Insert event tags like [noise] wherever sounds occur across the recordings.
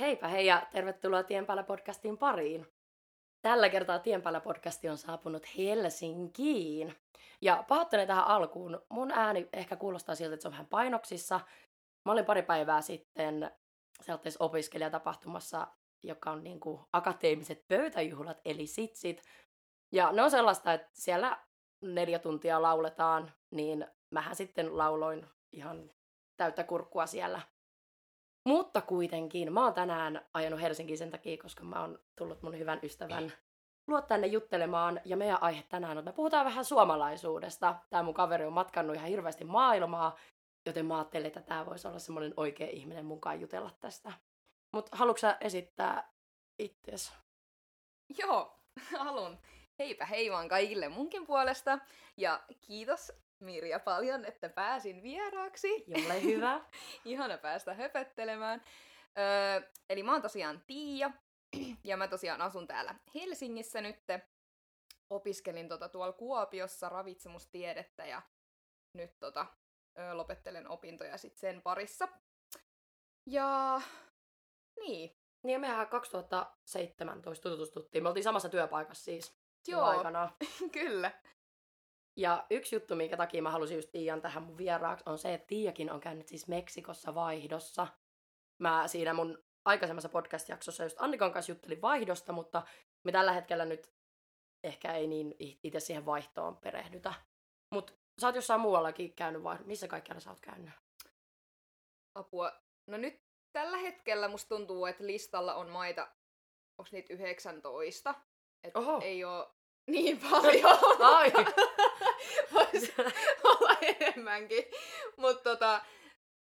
Heipä hei ja tervetuloa Tien podcastin pariin. Tällä kertaa Tien podcasti on saapunut Helsinkiin. Ja pahoittelen tähän alkuun. Mun ääni ehkä kuulostaa siltä, että se on vähän painoksissa. Mä olin pari päivää sitten sellaisessa opiskelijatapahtumassa, joka on niin kuin akateemiset pöytäjuhlat, eli sitsit. Ja ne on sellaista, että siellä neljä tuntia lauletaan, niin mähän sitten lauloin ihan täyttä kurkkua siellä mutta kuitenkin, mä oon tänään ajanut Helsinkiin sen takia, koska mä oon tullut mun hyvän ystävän luo tänne juttelemaan. Ja meidän aihe tänään on, että me puhutaan vähän suomalaisuudesta. Tämä mun kaveri on matkannut ihan hirveästi maailmaa, joten mä ajattelin, että tämä voisi olla semmoinen oikea ihminen mukaan jutella tästä. Mutta haluatko sä esittää itseäsi? Joo, [laughs] halun. Heipä hei vaan kaikille munkin puolesta. Ja kiitos Mirja paljon, että pääsin vieraaksi. Jolle hyvä. [laughs] Ihana päästä höpöttelemään. Öö, eli mä oon tosiaan Tiia, ja mä tosiaan asun täällä Helsingissä nyt. Opiskelin tota tuolla Kuopiossa ravitsemustiedettä ja nyt tota, öö, lopettelen opintoja sit sen parissa. Ja niin. Niin ja mehän 2017 tutustuttiin. Me oltiin samassa työpaikassa siis. Joo, aikana. [laughs] kyllä. Ja yksi juttu, minkä takia mä halusin just Tiian tähän mun vieraaksi, on se, että Tiiakin on käynyt siis Meksikossa vaihdossa. Mä siinä mun aikaisemmassa podcast-jaksossa just Annikan kanssa juttelin vaihdosta, mutta me tällä hetkellä nyt ehkä ei niin itse siihen vaihtoon perehdytä. Mutta sä oot jossain muuallakin käynyt vai missä kaikkialla sä oot käynyt? Apua. No nyt tällä hetkellä musta tuntuu, että listalla on maita, onko niitä 19? Et Oho. ei ole niin [laughs] paljon. Ai. Voisi [laughs] olla enemmänkin. Mutta tota,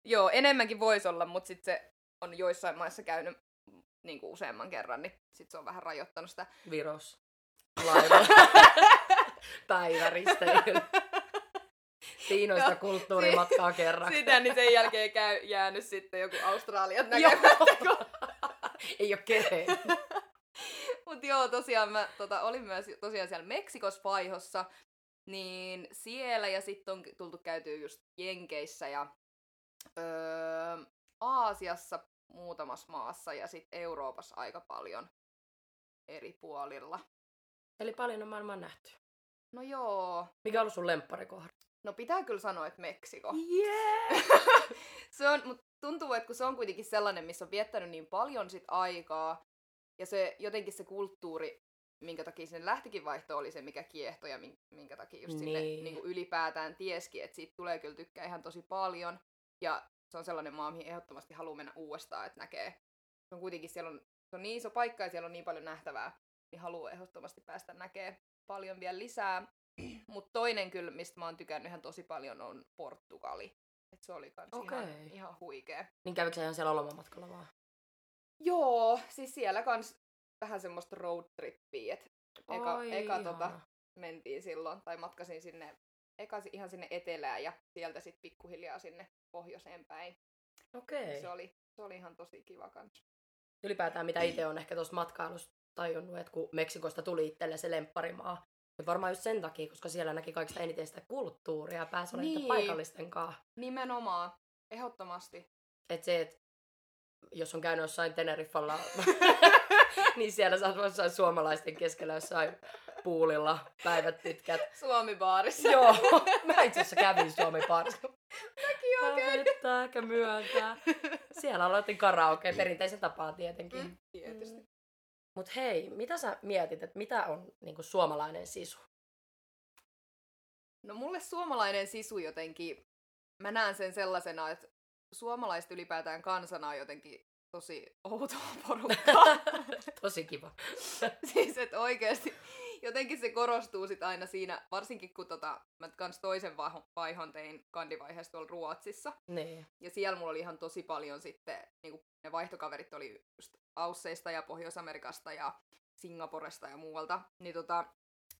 joo, enemmänkin voisi olla, mutta sitten se on joissain maissa käynyt niin kuin useamman kerran, niin sitten se on vähän rajoittanut sitä. Viros. Laiva. [laughs] Päiväristeily. Tiinoista kulttuurimatkaa kerran. Sitä, niin sen jälkeen käy jäänyt sitten joku Australiat näkemättä. kun- Ei ole kere. Mutta joo, tosiaan mä tota, olin myös tosiaan siellä Meksikos vaihossa, niin siellä ja sitten on tultu käytyä just Jenkeissä ja öö, Aasiassa muutamassa maassa ja sitten Euroopassa aika paljon eri puolilla. Eli paljon on maailmaa nähty. No joo, Mikä on ollut sun lempparikohde? no pitää kyllä sanoa, että Meksiko. Yeah! [laughs] se on, mutta tuntuu, että kun se on kuitenkin sellainen, missä on viettänyt niin paljon sit aikaa, ja se jotenkin se kulttuuri, minkä takia sinne lähtikin vaihto oli se, mikä kiehtoi ja min- minkä takia just sinne Niin. niin kuin ylipäätään tieski, että siitä tulee kyllä tykkää ihan tosi paljon. Ja se on sellainen maa, mihin ehdottomasti haluaa mennä uudestaan, että näkee. Se on kuitenkin, siellä on, se on niin iso paikka ja siellä on niin paljon nähtävää, niin haluaa ehdottomasti päästä näkee paljon vielä lisää. [clears throat] Mutta toinen kyllä, mistä mä oon tykännyt ihan tosi paljon, on Portugali. Et se oli kans ihan, Okei. ihan huikea. Niin kävikö ihan siellä lomamatkalla vaan? Joo, siis siellä kans vähän semmoista road trippiä, että eka, Oi, eka tota, mentiin silloin, tai matkasin sinne, eka ihan sinne etelään ja sieltä sitten pikkuhiljaa sinne pohjoiseen päin. Okei. Se oli, se oli ihan tosi kiva kans. Ylipäätään mitä itse on ehkä tuosta matkailusta tajunnut, että kun Meksikosta tuli itselle se lempparimaa, niin varmaan just sen takia, koska siellä näki kaikista eniten sitä kulttuuria ja pääsi olemaan Niin. paikallisten kanssa. Nimenomaan, ehdottomasti. Että se, että jos on käynyt jossain Teneriffalla, [laughs] niin siellä saat jossain suomalaisten keskellä jossain puulilla päivät pitkät. Suomi-baarissa. Joo, [laughs] mä itse asiassa kävin Suomen parissa. Mäkin oon käynyt. Ehkä myöntää. Siellä aloitin karaoke, perinteisen tapaan tietenkin. Mm, tietysti. Mut hei, mitä sä mietit, että mitä on niinku suomalainen sisu? No mulle suomalainen sisu jotenkin, mä näen sen sellaisena, että suomalaiset ylipäätään kansana on jotenkin tosi outoa [laughs] porukkaa. [laughs] Tosi kiva. [laughs] siis että oikeasti jotenkin se korostuu sit aina siinä, varsinkin kun tota, mä kans toisen vaihon, tein kandivaiheessa tuolla Ruotsissa. Niin. Ja siellä mulla oli ihan tosi paljon sitten, niin ne vaihtokaverit oli just Ausseista ja Pohjois-Amerikasta ja Singaporesta ja muualta. Niin tota,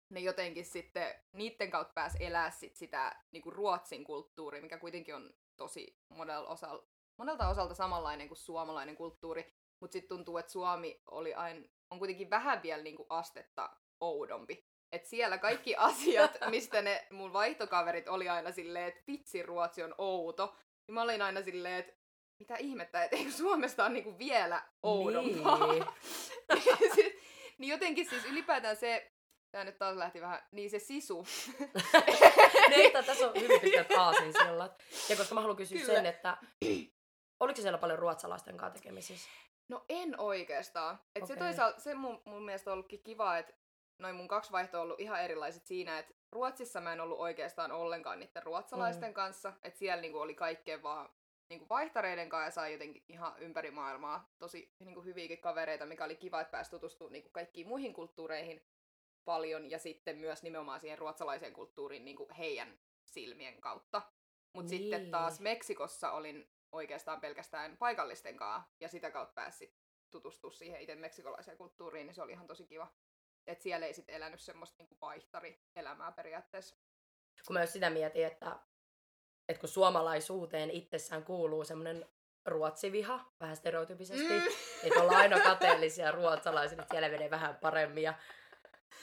ne jotenkin sitten, niiden kautta pääsi elää sit sitä niin kuin Ruotsin kulttuuria, mikä kuitenkin on tosi monella osalla, monelta osalta samanlainen kuin suomalainen kulttuuri. Mutta sitten tuntuu, että Suomi oli aina, on kuitenkin vähän vielä niin kuin astetta oudompi. Et siellä kaikki [laughs] asiat, mistä ne mun vaihtokaverit oli aina silleen, että vitsi Ruotsi on outo, niin mä olin aina silleen, että mitä ihmettä, että eikö Suomesta on niinku vielä oudompaa. Niin. [laughs] Siis- niin jotenkin siis ylipäätään se, tää nyt taas lähti vähän, niin se sisu. [laughs] niin, että tässä on hyvin pitkät aasinsillat. Ja koska mä haluan kysyä Kyllä. sen, että oliko siellä paljon ruotsalaisten kanssa tekemisissä? No en oikeastaan. Et se Okei. toisaalta, se mun, mun mielestä on ollutkin kiva, että noin mun kaksi vaihtoa on ollut ihan erilaiset siinä, että Ruotsissa mä en ollut oikeastaan ollenkaan niiden ruotsalaisten mm. kanssa. Että siellä niinku oli kaikkea vaan niinku vaihtareiden kanssa ja sai jotenkin ihan ympäri maailmaa tosi niinku hyviäkin kavereita, mikä oli kiva, että pääsi tutustumaan niinku kaikkiin muihin kulttuureihin paljon ja sitten myös nimenomaan siihen ruotsalaiseen kulttuuriin niinku heidän silmien kautta. Mutta Niin. sitten taas Meksikossa olin oikeastaan pelkästään paikallisten kanssa ja sitä kautta pääsi tutustua siihen itse meksikolaiseen kulttuuriin, niin se oli ihan tosi kiva. että siellä ei sitten elänyt semmoista niinku vaihtari-elämää periaatteessa. Kun mä sitä mietin, että, että kun suomalaisuuteen itsessään kuuluu semmoinen ruotsiviha, vähän stereotypisesti, Mm. että ollaan aina kateellisia ruotsalaisille, että siellä menee vähän paremmin ja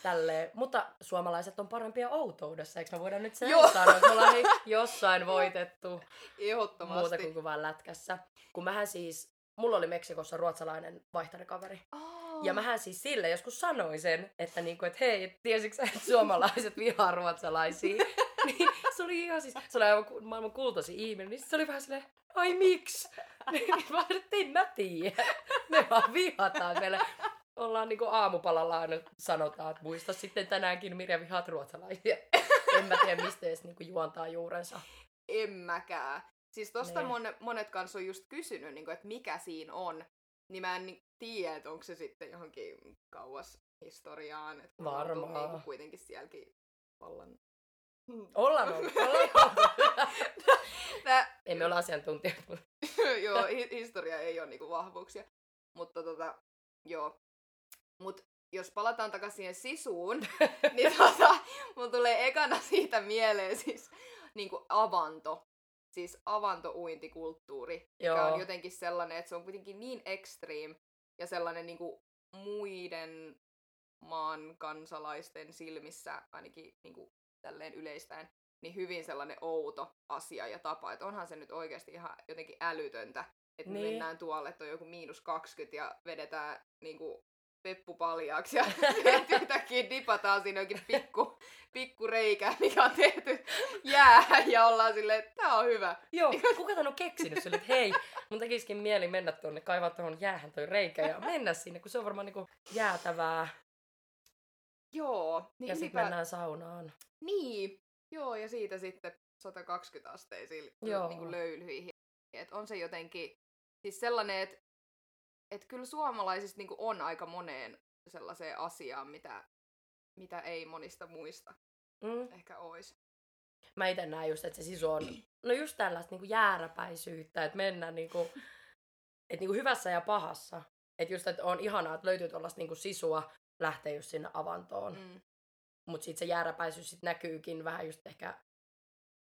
tälleen. Mutta suomalaiset on parempia outoudessa, eikö me voida nyt sen Joo. sanoa, että me ollaan hei, jossain voitettu Ehdottomasti. muuta kuin, kuin vain lätkässä. Kun mähän siis, mulla oli Meksikossa ruotsalainen vaihtarikaveri. Oh. Ja mähän siis sille joskus sanoin sen, että, niinku, että hei, tiesitkö että suomalaiset vihaa ruotsalaisia? [laughs] niin se oli ihan siis, se oli aivan maailman kultaisin ihminen, niin se oli vähän silleen, ai miksi? [laughs] niin mä olin, että en mä tiedä. Me vaan vihataan meille. Ollaan niinku aamupalalla aina sanotaan, että muista sitten tänäänkin Mirja vihaat ruotsalaisia. en mä tiedä, mistä edes niinku juontaa juurensa. En mäkään. Siis tosta Niin. mon, monet kanssa on just kysynyt, niin että mikä siinä on. Niin mä en tiedä, että onko se sitten johonkin kauas historiaan. Että Varmaan. Niinku kuitenkin sielläkin vallan... Ollaan [laughs] ollut. Tää, Emme ole asiantuntijoita. [laughs] mutta- joo, hi- historia ei ole niinku vahvuuksia. Mutta tota, joo. Mut jos palataan takaisin siihen sisuun, [laughs] niin tota, mun tulee ekana siitä mieleen siis niinku avanto. Siis avantouintikulttuuri, mikä Joo. on jotenkin sellainen, että se on kuitenkin niin extreme ja sellainen niinku muiden maan kansalaisten silmissä, ainakin niinku tälleen yleistäen, niin hyvin sellainen outo asia ja tapa. Että onhan se nyt oikeasti ihan jotenkin älytöntä, että niin. Niin. mennään tuolle, että on joku miinus 20 ja vedetään niinku peppu paljaaksi ja [laughs] yhtäkkiä dipataan siinä jokin pikku, pikku reikä, mikä on tehty jäähän ja ollaan silleen, että tää on hyvä. Joo, kuka tän on keksinyt sille, että hei, mun tekisikin mieli mennä tuonne, kaivaa tuohon jäähän toi reikä ja mennä sinne, kun se on varmaan niinku jäätävää. Joo, niin ja sitten ylipä- mennään saunaan. Niin, joo, ja siitä sitten 120 asteisiin niin löylyihin. Et on se jotenkin, siis sellainen, että et kyllä suomalaisista niin on aika moneen sellaiseen asiaan, mitä, mitä ei monista muista Mm. ehkä ois. Mä itse näen just, että se sisu on, no just tällaista niinku jääräpäisyyttä, että mennään niinku, että niinku hyvässä ja pahassa. Että just, että on ihanaa, että löytyy tuollaista niinku sisua lähteä just sinne avantoon. Mm. Mutta sitten se jääräpäisyys sit näkyykin vähän just ehkä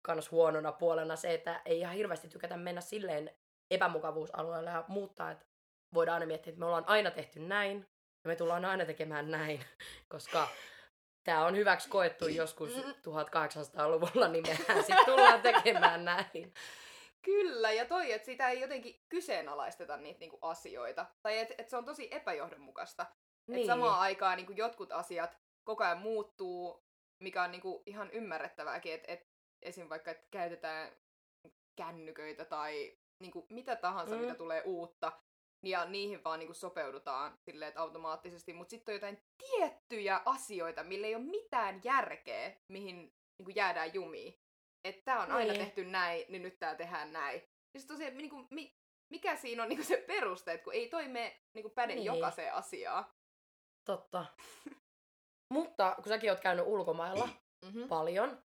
kans huonona puolena se, että ei ihan hirveästi tykätä mennä silleen epämukavuusalueelle ja muuttaa, että voidaan aina miettiä, että me ollaan aina tehty näin ja me tullaan aina tekemään näin, [laughs] koska tämä on hyväksi koettu joskus 1800-luvulla, niin mehän sitten tullaan tekemään näin. Kyllä, ja toi, että sitä ei jotenkin kyseenalaisteta niitä niinku asioita. Tai että et se on tosi epäjohdonmukaista. Niin. Et samaan aikaan niin jotkut asiat koko ajan muuttuu, mikä on niin ihan ymmärrettävääkin, että et esim. vaikka että käytetään kännyköitä tai niin mitä tahansa, mm. mitä tulee uutta, ja niihin vaan niin sopeudutaan silleen, että automaattisesti, mutta sitten on jotain tiettyjä asioita, millä ei ole mitään järkeä, mihin niin jäädään jumiin. Että tämä on aina Niin. tehty näin, niin nyt tämä tehdään näin. Ja sitten tosiaan, niin kuin, mi, mikä siinä on niin se peruste, että kun ei toi mene niin päde Niin. niin. jokaiseen asiaan. Totta. Mutta kun säkin oot käynyt ulkomailla Mm-hmm. paljon,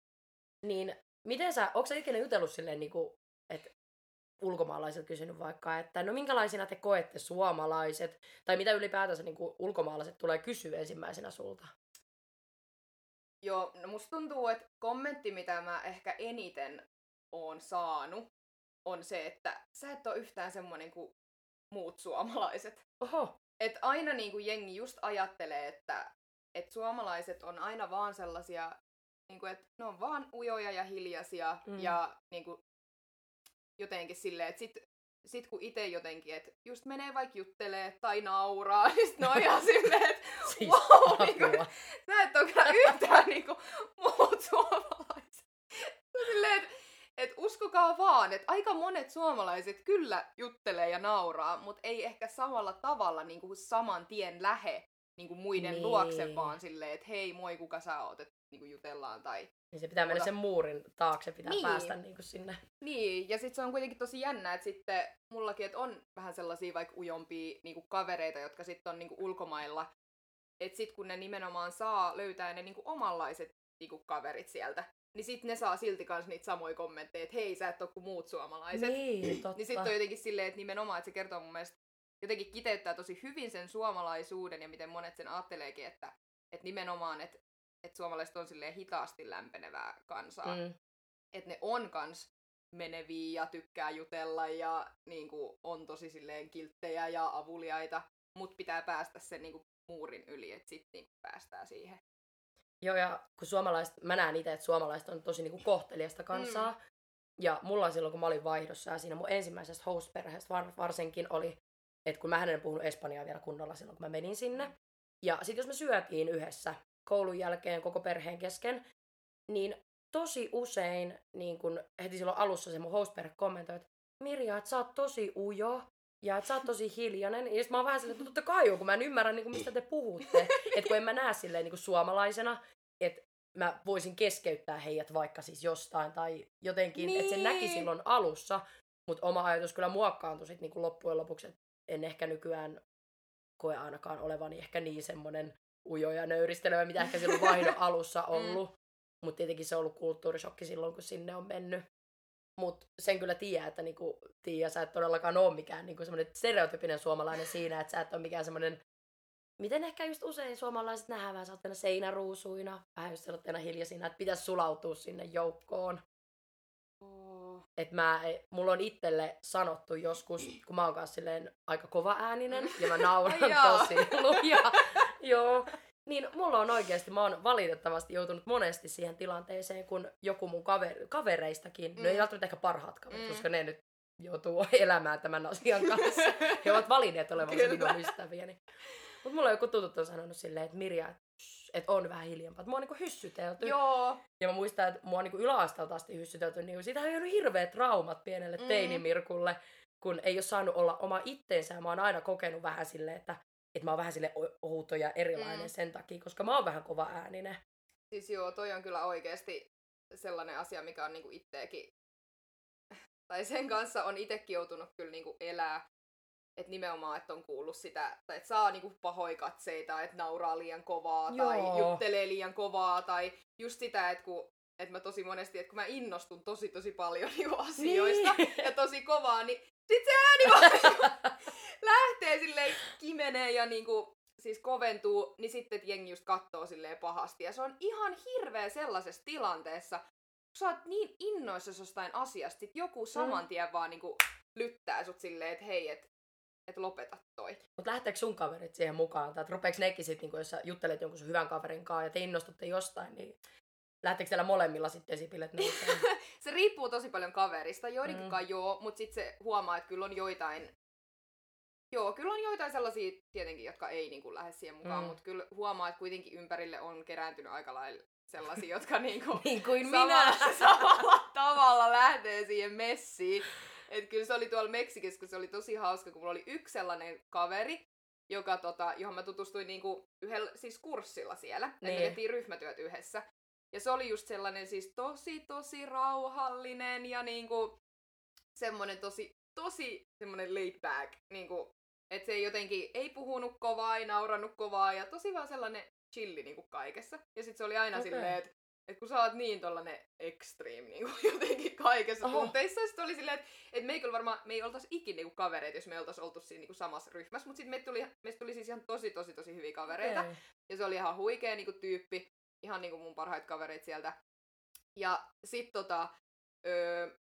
niin miten sä, onko sä ikinä jutellut silleen, niin kuin, että ulkomaalaiset kysynyt vaikka, että no minkälaisina te koette suomalaiset, tai mitä ylipäätänsä niin kuin ulkomaalaiset tulee kysyä ensimmäisenä sulta? Joo, no musta tuntuu, että kommentti, mitä mä ehkä eniten oon saanut, on se, että sä et ole yhtään semmonen kuin muut suomalaiset. Oho, Et aina niin kuin jengi just ajattelee, että et suomalaiset on aina vaan sellaisia, niin kuin, että ne on vaan ujoja ja hiljaisia Mm. mm. ja niin kuin, jotenkin silleen, että sit sit kun itse jotenkin, että just menee vaikka juttelee tai nauraa, [laughs] niin sit ne on ihan silleen, että [laughs] Siis wow, niinku, sä et ole kyllä yhtään niinku muut suomalaiset. Silleen, että et uskokaa vaan, että aika monet suomalaiset kyllä juttelee ja nauraa, mutta ei ehkä samalla tavalla niinku saman tien lähe niinku muiden Niin. luokse, vaan silleen, että hei moi, kuka sä oot, että niinku jutellaan tai Niin se pitää mennä sen muurin taakse, pitää Niin. päästä niin kuin sinne. Niin, ja sitten se on kuitenkin tosi jännä, että sitten mullakin, että on vähän sellaisia vaikka ujompia niinku kavereita, jotka sitten on niinku ulkomailla. Että sitten kun ne nimenomaan saa löytää ne niinku omanlaiset niinku kaverit sieltä, niin sitten ne saa silti kans niitä samoja kommentteja, että hei, sä et ole kuin muut suomalaiset. Niin, totta. Niin sitten on jotenkin silleen, että nimenomaan, että se kertoo mun mielestä jotenkin kiteyttää tosi hyvin sen suomalaisuuden ja miten monet sen ajatteleekin, että, että nimenomaan, että, että suomalaiset on silleen hitaasti lämpenevää kansaa Mm. että ne on kans meneviä ja tykkää jutella ja niin kuin, on tosi silleen kilttejä ja avuliaita, mutta pitää päästä sen niin kuin, muurin yli, että sitten niin kuin, päästään siihen. Joo, ja kun suomalaiset, mä näen itse, että suomalaiset on tosi niinku kohteliasta kansaa. Mm. Ja mulla silloin, kun mä olin vaihdossa ja siinä mun ensimmäisestä host-perheestä var, varsinkin oli, että kun mä en puhunut espanjaa vielä kunnolla silloin, kun mä menin sinne. Ja sitten jos me syötiin yhdessä koulun jälkeen koko perheen kesken, niin tosi usein niin kun heti silloin alussa se mun host-perhe kommentoi, että Mirja, että sä oot tosi ujo ja että sä oot tosi hiljainen. Ja sit mä oon vähän silleen, että totta kai kun mä en ymmärrä, niin kuin, mistä te puhutte. [laughs] Että kun en mä näe silleen niin kuin suomalaisena, että mä voisin keskeyttää heidät vaikka siis jostain tai jotenkin, niin. että se Niin. näki silloin alussa, mutta oma ajatus kyllä muokkaantui sitten niin loppujen lopuksi, että en ehkä nykyään koe ainakaan olevani ehkä niin semmoinen ujo ja nöyristelevä, mitä ehkä silloin vaihdon [laughs] alussa ollut. Mutta tietenkin se on ollut kulttuurishokki silloin, kun sinne on mennyt. Mutta sen kyllä tiedää, että niinku, Tiia, sä et todellakaan ole mikään niinku semmoinen stereotypinen suomalainen siinä, että sä et ole mikään semmoinen Miten ehkä just usein suomalaiset nähdään vähän saatteena seinäruusuina, vähän just sellaisena hiljaisina, että pitäisi sulautua sinne joukkoon. Oh. että mä, mulla on itselle sanottu joskus, kun mä oon kanssa silleen aika kova ääninen ja mä nauran tosi lujaa. [laughs] Joo. Niin mulla on oikeasti, mä oon valitettavasti joutunut monesti siihen tilanteeseen, kun joku mun kaveri, kavereistakin, mm. ne ei Mm. välttämättä ehkä parhaat kaverit, Mm. koska ne nyt joutuu [laughs] elämään tämän asian kanssa. He ovat valinneet olevansa minun ystäviäni. Mutta mulla on joku tutut on sanonut silleen, että Mirja, että on vähän hiljempaa. Mua on niinku hyssytelty. Joo. Ja mä muistan, että mua on niinku yläasteelta asti hyssytelty, niin siitä on jäänyt hirveät traumat pienelle mm. teinimirkulle, kun ei ole saanut olla oma itteensä. Ja mä oon aina kokenut vähän silleen, että, että mä oon vähän sille outo ja erilainen Mm. sen takia, koska mä oon vähän kova ääninen. Siis joo, toi on kyllä oikeasti sellainen asia, mikä on niinku itteekin, [laughs] tai sen kanssa on itsekin joutunut kyllä niinku elää, että nimenomaan, että on kuullut sitä, tai että saa niinku pahoja katseita, että nauraa liian kovaa, tai Joo. juttelee liian kovaa, tai just sitä, että kun että mä tosi monesti, että kun mä innostun tosi tosi paljon [laughs] niinku asioista Niin. ja tosi kovaa, niin sit se ääni vaan [laughs] lähtee silleen kimenee ja niinku, siis koventuu, niin sitten jengi just kattoo silleen pahasti. Ja se on ihan hirveä sellaisessa tilanteessa, kun sä oot niin innoissa jostain asiasta, sit joku saman tien vaan niinku lyttää sut silleen, että hei, et, et lopeta toi. Mutta lähteekö sun kaverit siihen mukaan? Tai että rupeeko nekin sit, niin jos sä juttelet jonkun sun hyvän kaverin kanssa ja te innostutte jostain, niin lähteekö teillä molemmilla sitten esipilet? [laughs] Se riippuu tosi paljon kaverista, joidenkin Mm. mm. joo, mutta sitten se huomaa, että kyllä on joitain, joo, kyllä on joitain sellaisia tietenkin, jotka ei niinku lähde siihen mukaan, Mm. mutta kyllä huomaa, että kuitenkin ympärille on kerääntynyt aika lailla sellaisia, [laughs] jotka niinku niin kuin samalla, minä! [laughs] samalla tavalla lähtee siihen messiin. Et kyllä se oli tuolla Meksikessä, kun se oli tosi hauska, kun mulla oli yksi sellainen kaveri, joka, tota, johon mä tutustuin niinku yhdellä siis kurssilla siellä. Niin. Niin. Me tehtiin ryhmätyöt yhdessä. Ja se oli just sellainen siis tosi, tosi rauhallinen ja niinku semmoinen tosi, tosi semmoinen laid back. Niinku, että se ei jotenkin, ei puhunut kovaa, ei naurannut kovaa ja tosi vaan sellainen chilli niinku kaikessa. Ja sitten se oli aina okay. silleen, että et kun sä oot niin tollanen extreme niinku [laughs] jotenkin kaikessa Oho. Tunteissa, sit oli silleen, että et me ei kyllä varmaan, me ei oltais ikin niinku kavereita, jos me ei oltais oltu siinä niinku samassa ryhmässä, mutta sitten me tuli, meistä tuli siis ihan tosi, tosi, tosi hyviä kavereita. Okei. Ja se oli ihan huikea niinku tyyppi, ihan niinku mun parhaita kavereita sieltä. Ja sit tota, öö,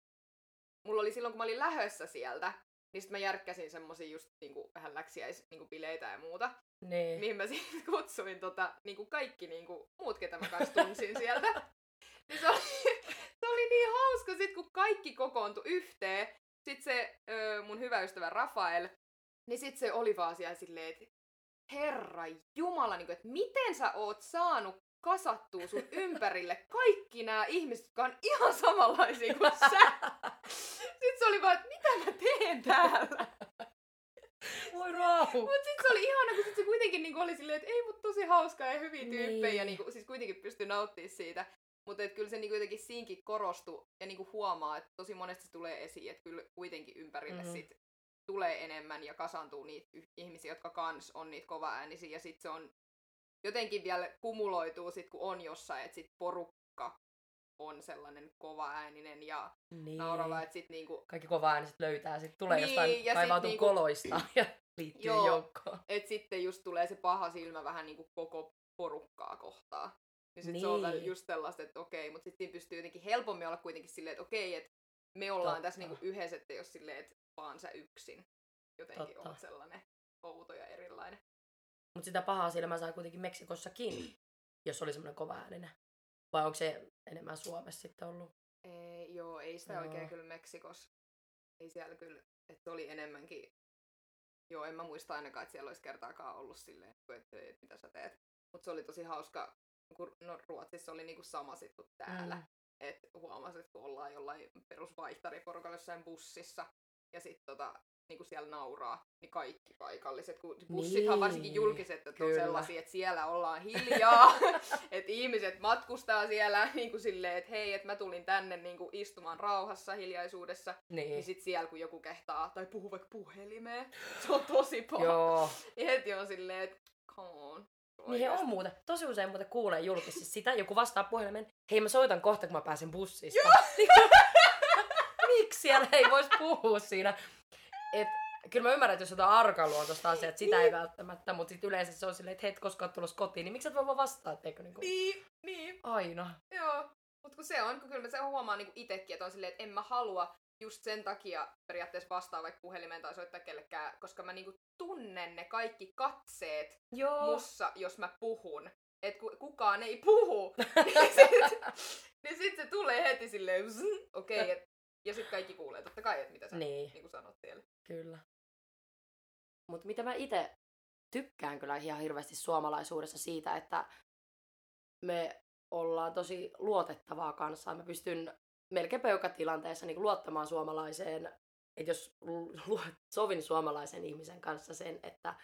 mulla oli silloin, kun mä olin lähössä sieltä, niin sit mä järkkäsin semmosia just niinku vähän läksiäis niinku bileitä ja muuta, Niin. mihin mä sitten [laughs] kutsuin tota, niinku kaikki niinku muut, ketä mä kanssa tunsin sieltä. [laughs] Niin se oli, se oli niin hauska sit, kun kaikki kokoontui yhteen. sit se ö, mun hyvä ystävä Rafael, niin sit se oli vaan siellä silleen, että herra jumala, niin kuin, että miten sä oot saanut kasattua sun ympärille kaikki nämä ihmiset, jotka on ihan samanlaisia kuin sä. Sitten se oli vaan, että mitä mä teen täällä? Voi rauhu. Mut sit se oli ihana, kun sit se kuitenkin niinku oli silleen, että ei mut tosi hauskaa ja hyviä tyyppejä Niin. ja niinku, siis kuitenkin pystyi nauttimaan siitä. Mutta kyllä se niinku jotenkin siinkin korostui ja niinku huomaa, että tosi monesti se tulee esiin, että kyllä kuitenkin ympärille Mhm. sit tulee enemmän ja kasantuu niitä ihmisiä, jotka kans on niitä kovaäänisiä ja sit se on jotenkin vielä kumuloituu sit kun on jossain, että sit porukka on sellainen kovaääninen ja Niin. naurava, että sit niinku Kaikki kova ääniset löytää, sit tulee Niin, jostain ja kaivautuu niinku- koloista [laughs] ja liittyy Joo. joukkoon. että sitten just tulee se paha silmä vähän niinku koko porukkaa kohtaan. Niin sit se on Niin. just sellaista, että okei, mutta sitten pystyy jotenkin helpommin olla kuitenkin silleen, että okei, että me ollaan Totta. tässä niinku yhdessä, että jos silleen, että vaan sä yksin jotenkin Totta. oot sellainen outo ja erilainen. Mutta sitä pahaa silmää sai kuitenkin Meksikossakin, jos oli semmoinen kova ääninen. Vai onko se enemmän Suomessa sitten ollut? Ei, joo, ei sitä Joo. oikein kyllä Meksikos. Ei siellä kyllä, että se oli enemmänkin, joo, en mä muista ainakaan, että siellä olisi kertaakaan ollut silleen, että, että mitä sä teet. Mutta se oli tosi hauska, kun no, Ruotsissa oli niinku sama sit kuin täällä. Mm. että huomasit, kun ollaan jollain perusvaihtariporukalla jossain bussissa, ja sitten tota, niinku siellä nauraa, niin kaikki paikalliset, kun bussithan Niin, varsinkin julkiset, että on sellaisia, että siellä ollaan hiljaa, [laughs] että ihmiset matkustaa siellä niin kuin silleen, että hei, että mä tulin tänne niin kuin istumaan rauhassa hiljaisuudessa, niin Niin. sitten siellä kun joku kehtaa, tai puhuu vaikka puhelimeen, [laughs] se on tosi paha. Joo. Ja heti on silleen, että come on. Niin he on muuten. Tosi usein muuten kuulee julkisesti [laughs] sitä, joku vastaa puhelimeen, hei mä soitan kohta, kun mä pääsen bussista. Miksi siellä ei voisi puhua siinä? Et, kyllä mä ymmärrän, että jos jotain arkaluontoista asiaa, että sitä ei välttämättä, mutta sitten yleensä se on silleen, että hei, koska oot tulossa kotiin, niin miksi et voi vaan vastata, eikö niinku Niin, niin. aina. Joo, mutta kun se on, kun kyllä mä se huomaan niinku itekin, että on silleen, että en mä halua just sen takia periaatteessa vastaa vaikka puhelimeen tai soittaa kellekään, koska mä niinku tunnen ne kaikki katseet Joo. mussa, jos mä puhun. Että ku, kukaan ei puhu. [laughs] niin sit, niin sit se tulee heti silleen, okei, okay, et, ja sitten kaikki kuulee totta kai, että mitä sä Niin. niinku sanot siellä. Kyllä. Mutta mitä mä itse tykkään kyllä ihan hirveästi suomalaisuudessa siitä, että me ollaan tosi luotettavaa kanssa. Mä pystyn melkein joka tilanteessa niin luottamaan suomalaiseen, että jos sovin suomalaisen ihmisen kanssa sen, että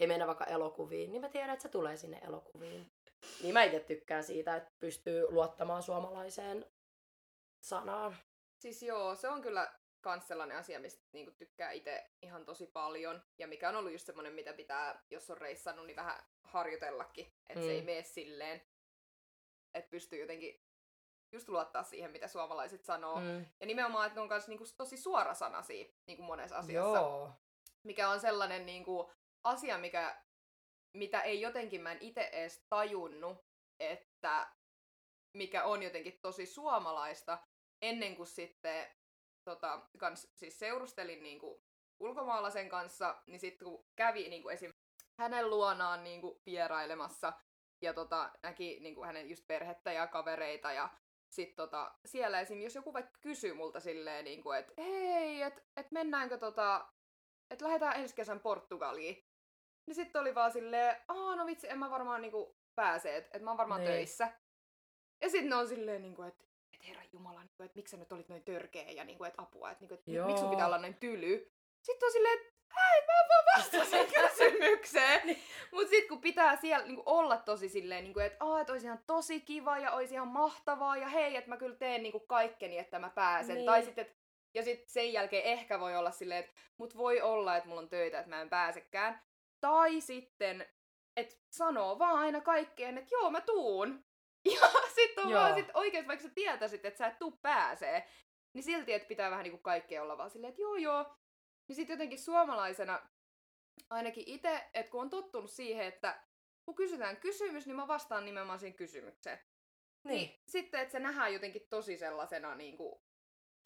he mennä vaikka elokuviin, niin mä tiedän, että se tulee sinne elokuviin. Niin mä itse tykkään siitä, että pystyy luottamaan suomalaiseen sanaan. Siis joo, se on kyllä kans sellainen asia, mistä niinku tykkää itse ihan tosi paljon. Ja mikä on ollut just semmoinen, mitä pitää, jos on reissannut, niin vähän harjoitellakin. Että mm. se Mm. ei mene silleen, että pystyy jotenkin just luottaa siihen, mitä suomalaiset sanoo. Mm. Mm. Ja nimenomaan, että ne on myös niinku tosi suorasanaisia niinku monessa asiassa. Joo. Mikä on sellainen niinku asia, mikä, mitä ei jotenkin mä en itse edes tajunnut, että mikä on jotenkin tosi suomalaista, ennen kuin sitten tota, kans, siis seurustelin niinku ulkomaalaisen kanssa, niin sitten kun kävi niinku esim. hänen luonaan niinku vierailemassa ja tota, näki niinku hänen just perhettä ja kavereita ja sitten tota, siellä esim. jos joku vaikka kysyy multa silleen, niinku, että hei, että et mennäänkö tota, että lähdetään ensi kesän Portugaliin. Niin sitten oli vaan silleen, aa no vitsi, en mä varmaan niinku pääse, että et mä oon varmaan Niin. töissä. Ja sitten ne on silleen, niinku, että et herra jumala, niinku, että miksi sä nyt olit noin törkeä ja niinku, että apua, että niinku, et, Joo. miksi sun pitää olla noin tyly. Sitten on silleen, että hei, mä vaan vastasin [laughs] kysymykseen. Mut sit kun pitää siellä niinku olla tosi silleen, niinku, että et olisi ihan tosi kiva ja olisi ihan mahtavaa ja hei, että mä kyllä teen niinku kaikkeni, että mä pääsen. Niin. Tai sitten, et, ja sitten sen jälkeen ehkä voi olla silleen, että mut voi olla, että mulla on töitä, että mä en pääsekään. Tai sitten, että sanoo vaan aina kaikkeen, että joo, mä tuun. Ja sitten on Joo. vaan sit oikeesti, vaikka sä tietäisit, että sä et tuu pääsee, niin silti, että pitää vähän niinku kaikkea olla vaan silleen, että joo joo. Niin sitten jotenkin suomalaisena, ainakin itse, että kun on tottunut siihen, että kun kysytään kysymys, niin mä vastaan nimenomaan siihen kysymykseen. Niin. Sitten, että se nähdään jotenkin tosi sellaisena niinku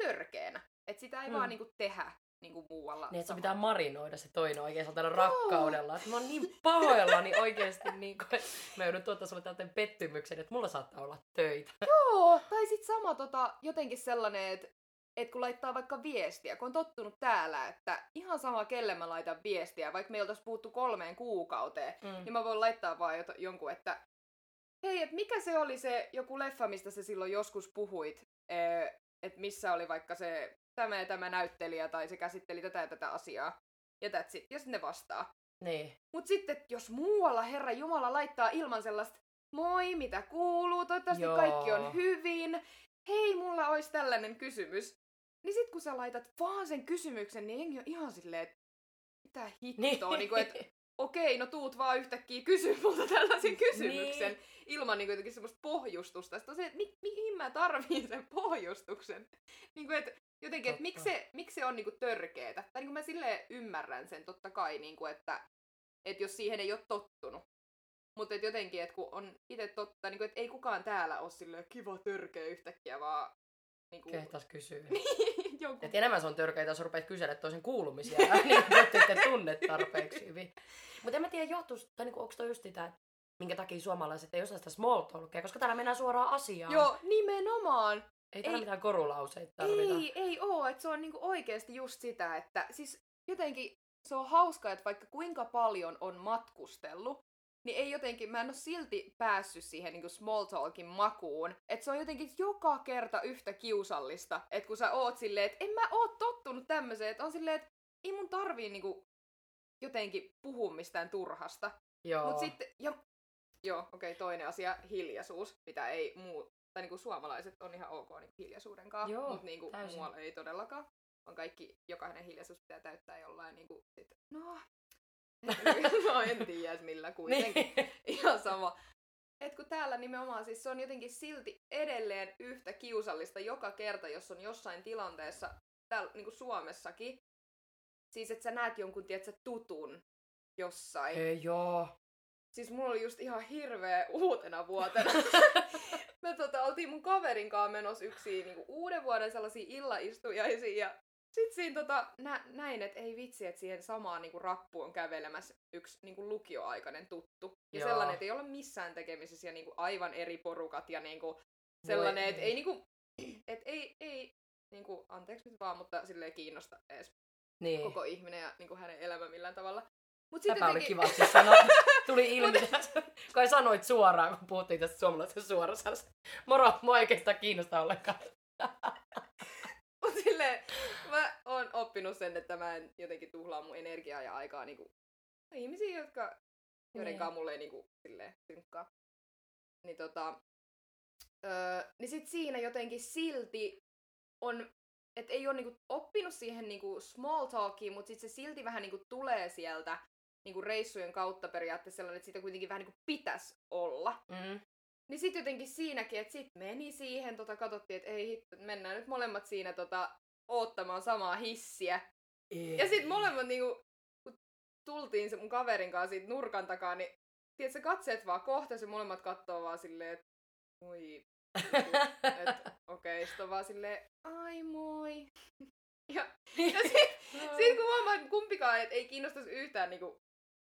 törkeänä. Että sitä ei mm. vaan niinku tehdä niinku muualla. Niin, että se pitää marinoida se toinen oikein sellaisella rakkaudella. Että mä oon niin pahoillani oikeesti, niin kuin, että mä joudun tuottaa sulle tällaisen pettymyksen, että mulla saattaa olla töitä. Joo, tai sit sama tota, jotenkin sellainen, että että kun laittaa vaikka viestiä, kun on tottunut täällä, että ihan sama kelle mä laitan viestiä, vaikka me oltaisiin puhuttu kolmeen kuukauteen, Mm. niin mä voin laittaa vaan jot- jonkun, että hei, että mikä se oli se joku leffa, mistä sä silloin joskus puhuit, että missä oli vaikka se tämä ja tämä näyttelijä, tai se käsitteli tätä ja tätä asiaa, ja that's it. Ja sitten ne vastaa. Niin. Mut sitten, jos muualla Herra Jumala laittaa ilman sellaista, moi, mitä kuuluu, toivottavasti Joo. kaikki on hyvin, hei, mulla olisi tällainen kysymys. Niin sit kun sä laitat vaan sen kysymyksen, niin jengi on ihan silleen, että mitä hittoa, niin. niin että okei, no tuut vaan yhtäkkiä kysy multa tällaisen kysymyksen Niin. Ilman niin kuin, jotenkin semmoista pohjustusta. Sitten on se, että mi- mihin mä tarviin sen pohjustuksen. Niin kuin, että jotenkin, että miksi se, miksi se on niin kuin törkeetä. Tai niin kuin mä silleen ymmärrän sen totta kai, niin kuin, että, että jos siihen ei ole tottunut. Mutta et jotenkin, että kun on itse totta, niin kuin, että ei kukaan täällä ole silleen kiva törkeä yhtäkkiä, vaan niin kuin, Kehtas kysyä. [laughs] joku Et enemmän se on törkeitä, jos rupeat kysellä toisen kuulumisia, [laughs] niin että ette tunne tarpeeksi hyvin. Mutta en mä tiedä, johtuus, tai niinku, onko toi just sitä, että minkä takia suomalaiset ei osaa sitä small talkia, koska täällä mennään suoraan asiaan. Joo, nimenomaan. Ei täällä ei- mitään korulauseita tarvita. Ei, ei oo, että se on niinku oikeasti just sitä, että siis jotenkin se on hauska, että vaikka kuinka paljon on matkustellut, niin ei jotenkin, mä en ole silti päässyt siihen niinku small talkin makuun. Että se on jotenkin joka kerta yhtä kiusallista, että kun sä oot silleen, että en mä oo tottunut tämmöiseen, että on silleen, että ei mun tarvii niinku jotenkin puhua mistään turhasta. Joo. Mut sitten, jo, joo, okei, okay, toinen asia, hiljaisuus, mitä ei muu, tai niinku suomalaiset on ihan ok niinku hiljaisuuden kanssa, Joo, mutta niinku täysin. muualla ei todellakaan. On kaikki, jokainen hiljaisuus pitää täyttää jollain niinku, sit, no, [laughs] no en tiedä millä kuitenkin, Niin. [laughs] ihan sama. Et kun täällä nimenomaan siis se on jotenkin silti edelleen yhtä kiusallista joka kerta, jos on jossain tilanteessa, täällä niinku Suomessakin, siis että sä näet jonkun, tiedätkö, tutun jossain, Ei, joo. Siis mulla oli just ihan hirveä uutena vuotena. [laughs] Me tota, oltiin mun kaverin kanssa menossa yksiin niinku uuden vuoden sellaisiin illaistujaisiin ja sit siinä tota, nä, näin, että ei vitsi, että siihen samaan niinku rappuun on kävelemässä yksi niinku lukioaikainen tuttu. Ja Joo. sellainen, että ei ole missään tekemisissä ja niinku aivan eri porukat ja niinku sellainen, että ei niinku, et ei, ei niinku, anteeksi nyt vaan, mutta silleen kiinnosta edes Niin. koko ihminen ja niinku hänen elämä millään tavalla. Mut Täpä oli jotenkin- kivasti [laughs] sanoa. Tuli ilmi tässä, kun sanoit suoraan, kun puhuttiin tästä suomalaisesta suorasanasta. Moro, mua ei oikeastaan kiinnosta ollenkaan. Mut silleen, mä oon oppinut sen, että mä en jotenkin tuhlaa mun energiaa ja aikaa niinku ihmisiä, jotka, joiden Niin. kanssa mulle ei niinku silleen synkkaa. Niin tota, öö, niin sit siinä jotenkin silti on, että ei ole niinku oppinut siihen niinku small talkiin, mutta sit se silti vähän niinku tulee sieltä niinku reissujen kautta periaatteessa sellainen, että siitä kuitenkin vähän niinku pitäisi olla. Mm. Niin sit jotenkin siinäkin, että sit meni siihen, tota, katsottiin, että ei hitto, mennään nyt molemmat siinä tota, oottamaan samaa hissiä. Ja sit molemmat niinku, kun tultiin se mun kaverin kanssa siitä nurkan takaa, niin tiedätkö, katseet vaan kohtas ja molemmat kattoo vaan silleen, että oi, että [laughs] okei, okay. sit on vaan silleen, ai moi. [laughs] Ja, [laughs] ja sit, sit kun huomaa, että kumpikaan et ei kiinnostaisi yhtään niinku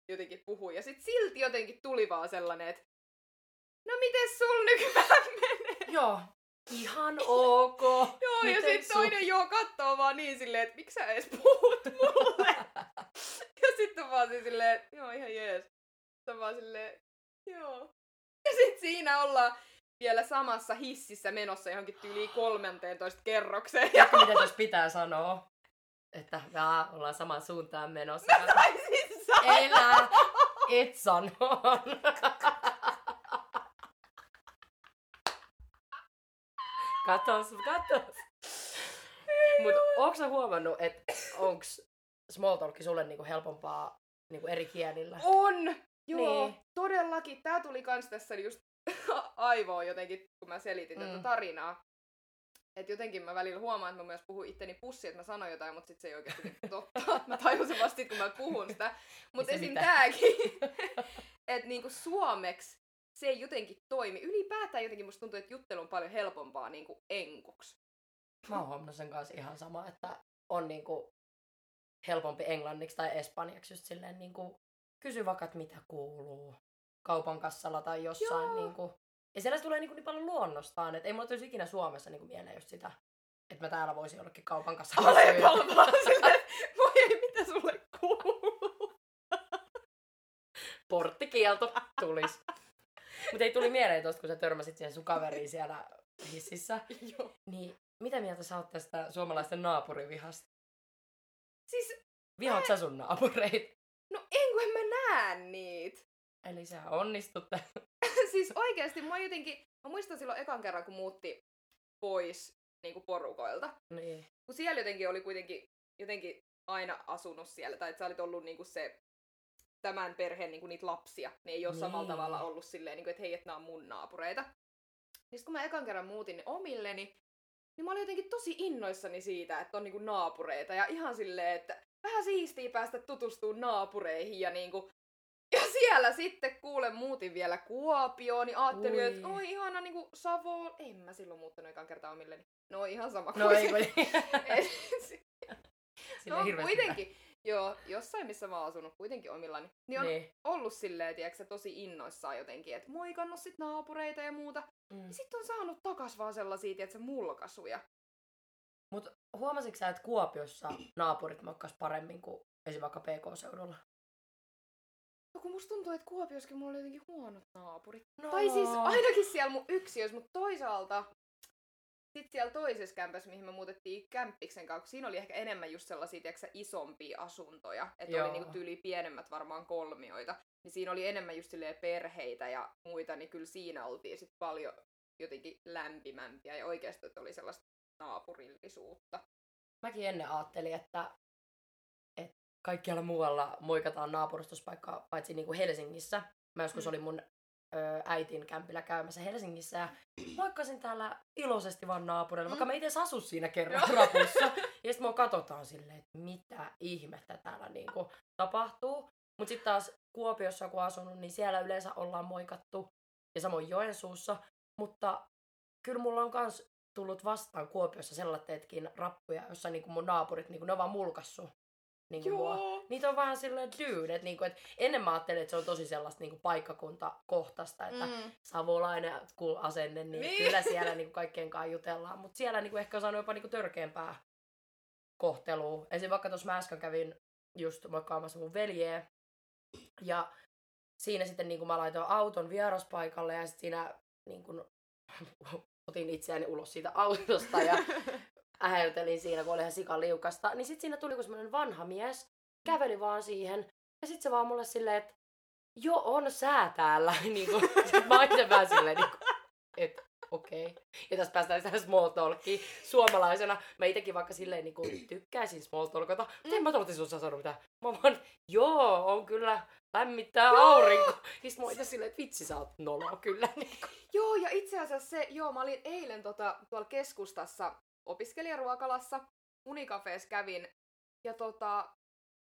jotenkin puhua. Ja sit silti jotenkin tuli vaan sellainen, että no miten sul nykyään menee? Joo. Ihan [laughs] ok. Joo, ja Miten sit sun- toinen joo kattoo vaan niin silleen, että miksi sä edes puhut mulle? [laughs] ja sitten vaan siis silleen, että joo ihan jees. Sitten vaan silleen, joo. Ja sit siinä ollaan vielä samassa hississä menossa johonkin tyyliin [gasps] 13 kerrokseen. Ja mitä tässä pitää sanoa? Että jaa, ollaan samaan suuntaan menossa. [laughs] taisin sanoa. Elä! Et sano. Katos, katos. Mut onko sä huomannut, että onks small talk sulle niinku helpompaa niinku eri kielillä? On! Joo, Niin. todellakin. Tää tuli kans tässä just [laughs] aivoon jotenkin, kun mä selitin. Mm. tätä tarinaa. Että jotenkin mä välillä huomaan, että mä myös puhun itteni pussiin, että mä sanon jotain, mutta sitten se ei oikeasti ole totta. Mä tajusin vasta sit, kun mä puhun sitä. Mutta esim. mitään. tääkin, [laughs] että niinku suomeksi se ei jotenkin toimi. Ylipäätään jotenkin musta tuntuu, että juttelu on paljon helpompaa niinku enkuksi. Mä oon huomannut sen kanssa ihan sama, että on niinku helpompi englanniksi tai espanjaksi just silleen niinku kysy vaikka, että mitä kuuluu kaupan kassalla tai jossain Joo. niinku. Ja siellä se tulee niinku niin paljon luonnostaan, että ei mulla tulisi ikinä Suomessa niinku mieleen just sitä, että mä täällä voisin jollekin kaupan kanssa Alepalla vaan [laughs] silleen, voi ei, mitä sulle kuuluu? Porttikielto tulis. Mutta ei tuli mieleen tosta, kun sä törmäsit siihen sun kaveriin siellä hississä. Joo. Niin, mitä mieltä sä oot tästä suomalaisten naapurivihasta? Siis, Vihaat sä sun naapureita? no en kun en mä näe niitä. Eli sä onnistut [laughs] siis oikeesti mä jotenkin, mä muistan silloin ekan kerran, kun muutti pois niin kuin porukoilta. Niin. Kun siellä jotenkin oli kuitenkin jotenkin aina asunut siellä, tai että sä olit ollut niin kuin se tämän perheen niin kuin niitä lapsia, niin ei ole niin. samalla Niin. tavalla ollut silleen, niin kuin, että hei, että nämä on mun naapureita. Niin kun mä ekan kerran muutin omilleni, niin mä olin jotenkin tosi innoissani siitä, että on niinku naapureita. Ja ihan silleen, että vähän siistiä päästä tutustumaan naapureihin ja niinku... Siellä sitten kuule muutin vielä Kuopioon, niin ajattelin, Ui. että oi ihana niinku Savo... En mä silloin muuttanut ekan kertaa omilleni. No ihan sama No kuin ei kun... [laughs] Et- Sille no kuitenkin, joo, jossain missä mä oon asunut kuitenkin omillani, niin on Niin. ollut silleen, tiedätkö, tosi innoissaan jotenkin, että moikannut sit naapureita ja muuta. Mm. Ja sit on saanut takas vaan sellaisia, tiedätkö, mulkasuja. Mut huomasitko sä, että Kuopiossa naapurit makkas paremmin kuin esimerkiksi vaikka PK-seudulla? No kun musta tuntuu, että Kuopioskin mulla oli jotenkin huonot naapurit. No. Tai siis ainakin siellä mun yksiössä, mutta toisaalta sitten siellä toisessa kämpässä, mihin me muutettiin kämppiksen kanssa, siinä oli ehkä enemmän just sellaisia, tiedätkö, isompia asuntoja. Että oli niinku tyyli pienemmät varmaan kolmioita. Niin siinä oli enemmän just perheitä ja muita, niin kyllä siinä oltiin sit paljon jotenkin lämpimämpiä ja oikeasti että oli sellaista naapurillisuutta. Mäkin ennen ajattelin, että kaikkialla muualla moikataan naapurustuspaikkaa, paitsi niin kuin Helsingissä. Mä joskus Mm. olin mun ö, äitin kämpillä käymässä Helsingissä ja moikkasin täällä iloisesti vaan naapureille, vaikka Mm. mä itse asu siinä kerran rapussa. Ja sitten mua katsotaan silleen, että mitä ihmettä täällä niinku tapahtuu. Mutta sitten taas Kuopiossa kun asunut, niin siellä yleensä ollaan moikattu. Ja samoin Joensuussa. Mutta kyllä mulla on kans tullut vastaan Kuopiossa sellaisetkin rappuja, jossa niinku mun naapurit, niinku ne on vaan mulkassu. Niinku mua. Joo. Niitä on vähän silleen dude, että niinku, et ennen mä ajattelin, että se on tosi sellaista niinku paikkakuntakohtaista, että mm. Savolainen cool asenne, niin, Niin. niin. kyllä siellä niinku kaikkien kanssa jutellaan. Mutta siellä niinku ehkä on saanut jopa niinku törkeämpää kohtelua. Esim. vaikka tuossa mä äsken kävin just moikkaamassa mun veljeä. Ja siinä sitten niinku mä laitoin auton vieraspaikalle ja sitten siinä niinku, [laughs] otin itseäni ulos siitä autosta ja [laughs] äheltelin siinä, kun oli ihan sikan liukasta. Niin sitten siinä tuli semmoinen vanha mies, käveli vaan siihen. Ja sitten se vaan mulle silleen, että jo on sää täällä. [laughs] niin kuin, [laughs] sit mä oon itse vähän silleen, niin kuin, että okei. Okay. Ja tässä päästään tähän small talkiin. Suomalaisena mä itekin vaikka silleen niin kuin, [clears throat] tykkäisin small talkata, mutta en mä toivottavasti sun sanonut mitään. Mä oon vaan, joo, on kyllä lämmittää Joo. aurinko. Ja sit mä oon itse silleen, että vitsi sä oot nolo kyllä. [laughs] Niin kuin. Joo, ja itse asiassa se, joo, mä olin eilen tota, tuolla keskustassa opiskelijaruokalassa, unikafeessa kävin, ja tota,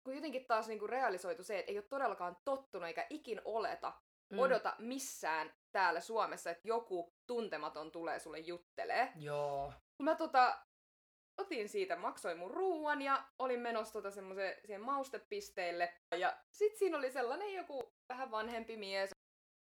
kun jotenkin taas niinku realisoitu se, että ei ole todellakaan tottunut eikä ikin oleta, mm. odota missään täällä Suomessa, että joku tuntematon tulee sulle juttelee. Joo. Mä tota, otin siitä, maksoin mun ruuan ja olin menossa tota semmoiseen siihen maustepisteelle. Ja sit siinä oli sellainen joku vähän vanhempi mies.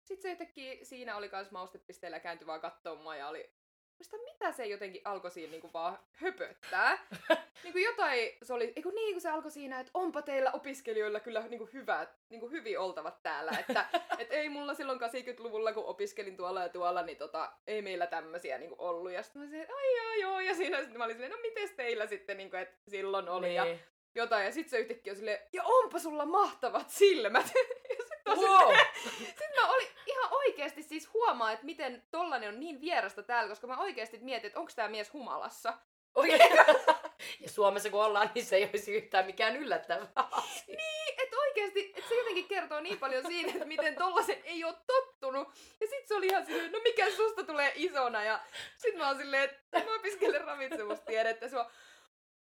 Sitten se yhtäkkiä siinä oli kans maustepisteellä kääntyi vaan kattoo mua ja oli Muista mitä se jotenkin alkoi siinä niinku vaan höpöttää. [laughs] niinku jotain, se oli, eiku niin kuin se alkoi siinä, että onpa teillä opiskelijoilla kyllä niinku hyvät, niinku hyvin oltavat täällä. Että [laughs] et ei mulla silloin 80-luvulla, kun opiskelin tuolla ja tuolla, niin tota, ei meillä tämmöisiä niinku ollut. Ja sitten mä olin ai joo joo, ja siinä sitten mä olin silleen, no mites teillä sitten, niinku, että silloin oli. Niin. Ja jotain, ja sitten se yhtäkkiä on silleen, ja onpa sulla mahtavat silmät. [laughs] sitten Wow. [laughs] sitten mä olin ihan oikeasti siis huomaa, että miten tollanen on niin vierasta täällä, koska mä oikeasti mietin, että onko tämä mies humalassa. Oikein. [laughs] ja Suomessa kun ollaan, niin se ei olisi yhtään mikään yllättävää asia. Niin, että oikeasti, että se jotenkin kertoo niin paljon siitä, että miten tollasen ei ole tottunut. Ja sit se oli ihan silleen, no mikä susta tulee isona. Ja sit mä oon silleen, että mä opiskelen ravitsemustiedettä. Se on,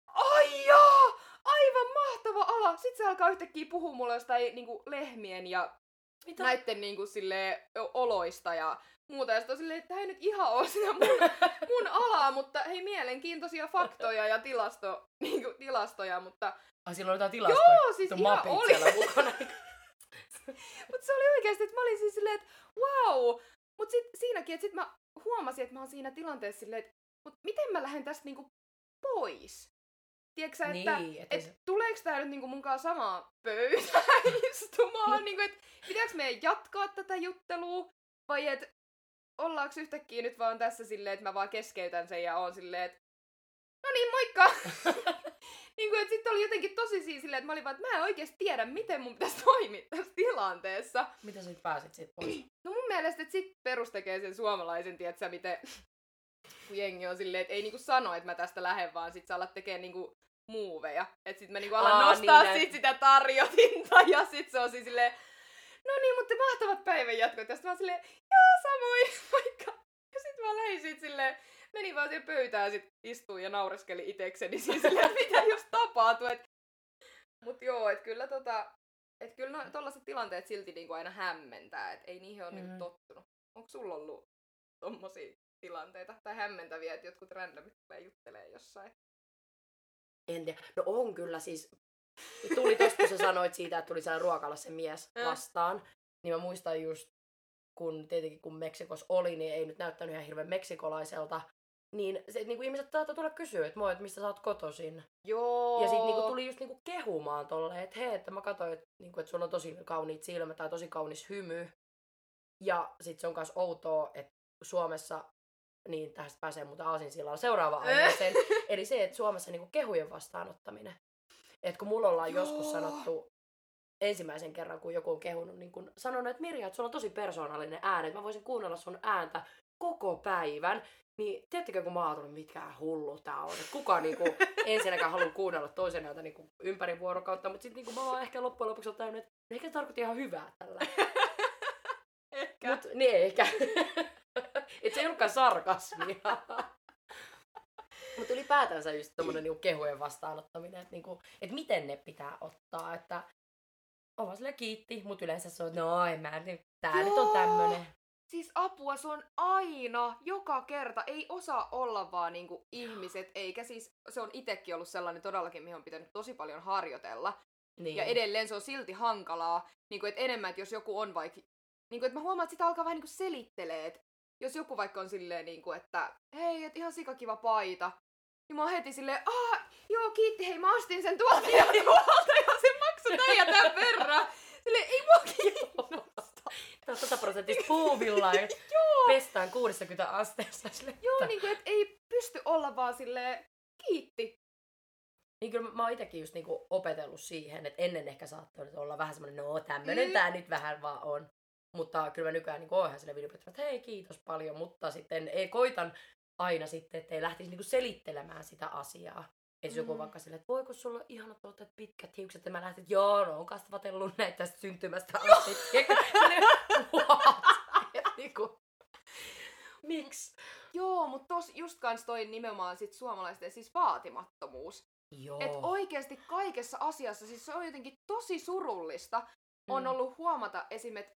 ai joo, aivan mahtava ala. Sit se alkaa yhtäkkiä puhua mulle jostain niinku lehmien ja Mitä? näitten niinku sille oloista ja muuta. Ja sit on silleen, että ei nyt ihan oo sitä mun, [laughs] mun alaa, mutta hei mielenkiintoisia faktoja ja tilasto, niinku, tilastoja, mutta Ai silloin on jotain tilastoja. Joo, siis Tuon ihan oli. siellä mukana. [laughs] Mutta se oli oikeasti, että mä olin siis silleen, että wow. Mutta sit siinäkin, että sit mä huomasin, että mä oon siinä tilanteessa silleen, että mut miten mä lähden tästä niinku pois. Tiedätkö että, Niin, että et et, tuleeko tää nyt niinku munkaan samaa pöytään [laughs] istumaan? niinku, että pitääkö meidän jatkaa tätä juttelua? Vai että ollaanko yhtäkkiä nyt vaan tässä silleen, että mä vaan keskeytän sen ja oon silleen, että no niin, moikka! [laughs] niin kuin, että sitten oli jotenkin tosi siis silleen, että mä olin vaan, että mä en oikeasti tiedä, miten mun pitäisi [laughs] toimia tässä tilanteessa. Miten sä nyt pääsit sit pois? [clears throat] No mun mielestä, että sit perus tekee sen suomalaisen, tietsä, miten kun jengi on silleen, että ei niinku sano, että mä tästä lähden, vaan sit sä alat tekee niinku muuveja. Että sit mä niinku alan Aa, nostaa niin, sit sitä tarjotinta [laughs] ja sit se on siis silleen, no niin, mutta mahtavat päivän jatkot. Ja sit mä oon silleen, joo samoin, [laughs] vaikka. Ja sit mä lähdin sit silleen, menin vaan siihen pöytään ja sit istuin ja naureskeli itekseni [laughs] siis silleen, että mitä just tapahtuu. Et... Mut joo, et kyllä tota, et kyllä no, tollaset tilanteet silti niinku aina hämmentää, et ei niihin ole mm. Mm. niinku tottunut. Onko sulla ollut tommosia tilanteita tai hämmentäviä, että jotkut randomit tulee juttelee jossain? En tiedä. No on kyllä siis. Tuli tosta, kun sä sanoit siitä, että tuli siellä ruokalla se mies vastaan. Niin mä muistan just, kun tietenkin kun Meksikos oli, niin ei nyt näyttänyt ihan hirveän meksikolaiselta. Niin se, niin kuin ihmiset saattoi tulla kysyä, että moi, että mistä sä oot kotoisin. Joo. Ja sitten niinku tuli just niinku kehumaan tolleen, että hei, että mä katsoin, että, niinku, että sulla on tosi kauniit silmät tai tosi kaunis hymy. Ja sitten se on myös outoa, että Suomessa, niin tästä pääsee muuten aasinsillaan seuraava aiheeseen, [laughs] eli se, että Suomessa niinku kehujen vastaanottaminen. Että kun mulla ollaan Joo. joskus sanottu ensimmäisen kerran, kun joku on kehunut, niin kun sanonut, että Mirja, että sulla on tosi persoonallinen ääni, että mä voisin kuunnella sun ääntä koko päivän. Niin tiedättekö, kun mä oon tullut, mitkä hullu tää on. Että kuka niinku [laughs] ensinnäkään haluaa kuunnella toisen ääntä niinku ympäri vuorokautta, mutta sitten niinku mä oon ehkä loppujen lopuksi tajunnut, että ehkä se tarkoitti ihan hyvää tällä. [laughs] Ehkä. Mut niin ehkä. Et se ei ollutkaan sarkasmia. Mutta ylipäätänsä just tommonen niinku kehujen vastaanottaminen, että niinku, et miten ne pitää ottaa, että on vaan silleen kiitti, mutta yleensä se on, no en mä nyt, tää nyt on Joo. tämmönen. Siis apua, se on aina, joka kerta. Ei osaa olla vaan niinku ihmiset, eikä siis, se on itekin ollut sellainen todellakin, mihin on pitänyt tosi paljon harjoitella. Niin. Ja edelleen se on silti hankalaa, niin kuin, että enemmän, että jos joku on vaikka, niin kuin, että mä huomaan, että sitä alkaa vähän niin kuin selittelee, että jos joku vaikka on silleen, niin kuin, että hei, että ihan sikakiva paita, niin mä oon heti silleen, ah, joo, kiitti, hei, mä ostin sen tuolta ja [laughs] tuolta ja se maksoi tän ja tän verran. Silleen, ei mua [laughs] kiinnosta. Tää on 100 prosenttista puuvillaa ja [laughs] pestään 60 asteessa. Silleen, joo, niin kuin, että ei pysty olla vaan silleen, kiitti. Niin kyllä mä, oon itekin just niinku opetellut siihen, että ennen ehkä saattoi olla vähän semmoinen, no tämmönen Mm. mm. tää nyt vähän vaan on. Mutta kyllä mä nykyään niinku oon ihan sille videopyötä, että hei kiitos paljon, mutta sitten ei koitan aina sitten, että ei lähtisi niinku selittelemään sitä asiaa. Että joku Mm. vaikka silleen, että voiko sulla on ihanat tuotteet pitkät hiukset, ja mä lähtin, että joo, no on kasvatellut näitä tästä syntymästä asti. [laughs] Niinku, Miksi? Joo, mutta tos just kans toi nimenomaan sit suomalaisten siis vaatimattomuus. Joo. Et oikeasti kaikessa asiassa, siis se on jotenkin tosi surullista, on Mm. ollut huomata esim. että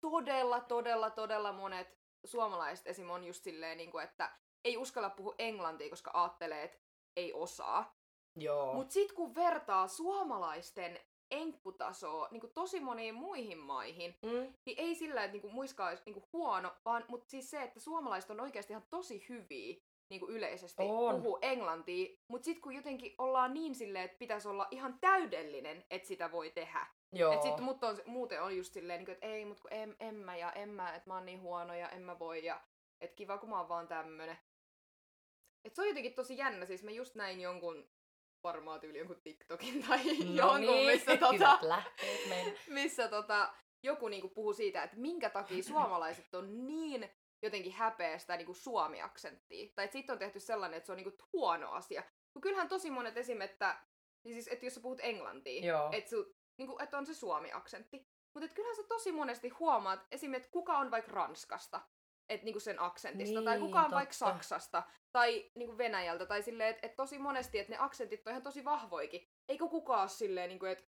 todella, todella, todella monet suomalaiset esim. on just silleen, niin kuin, että ei uskalla puhua englantia, koska ajattelee, että ei osaa. Joo. Mut sit kun vertaa suomalaisten enkkutasoa niin kuin tosi moniin muihin maihin, mm. niin ei sillä, että niinku muiskaa olisi niinku huono, vaan mutta siis se, että suomalaiset on oikeasti ihan tosi hyviä niinku yleisesti On. puhuu englantia, mutta sitten kun jotenkin ollaan niin silleen, että pitäisi olla ihan täydellinen, että sitä voi tehdä. Joo. Et sit mut on, muuten on just silleen, niinku, että ei, mut kun en, en mä ja en mä, että mä oon niin huono ja en mä voi ja että kiva kun mä oon vaan tämmönen. Et se on jotenkin tosi jännä, siis mä just näin jonkun varmaan tyyli jonkun TikTokin [laughs] tai No jonkun, niin, missä tota, [laughs] missä tota, joku niinku puhuu siitä, että minkä takia suomalaiset on niin jotenkin häpeästä niinku suomi-aksenttia. Tai että siitä on tehty sellainen, että se on niinku huono asia. Kun kyllähän tosi monet esim. että, niin siis, että jos sä puhut englantia, Joo. että, su, niinku, että on se suomi-aksentti. Mutta kyllähän sä tosi monesti huomaat esim. että kuka on vaikka Ranskasta, että niinku sen aksentista, tai Niin, kuka on vaikka totta. Saksasta, tai niinku Venäjältä, tai silleen, että et tosi monesti, että ne aksentit on ihan tosi vahvoikin. Eikö kukaan ole silleen, niinku, että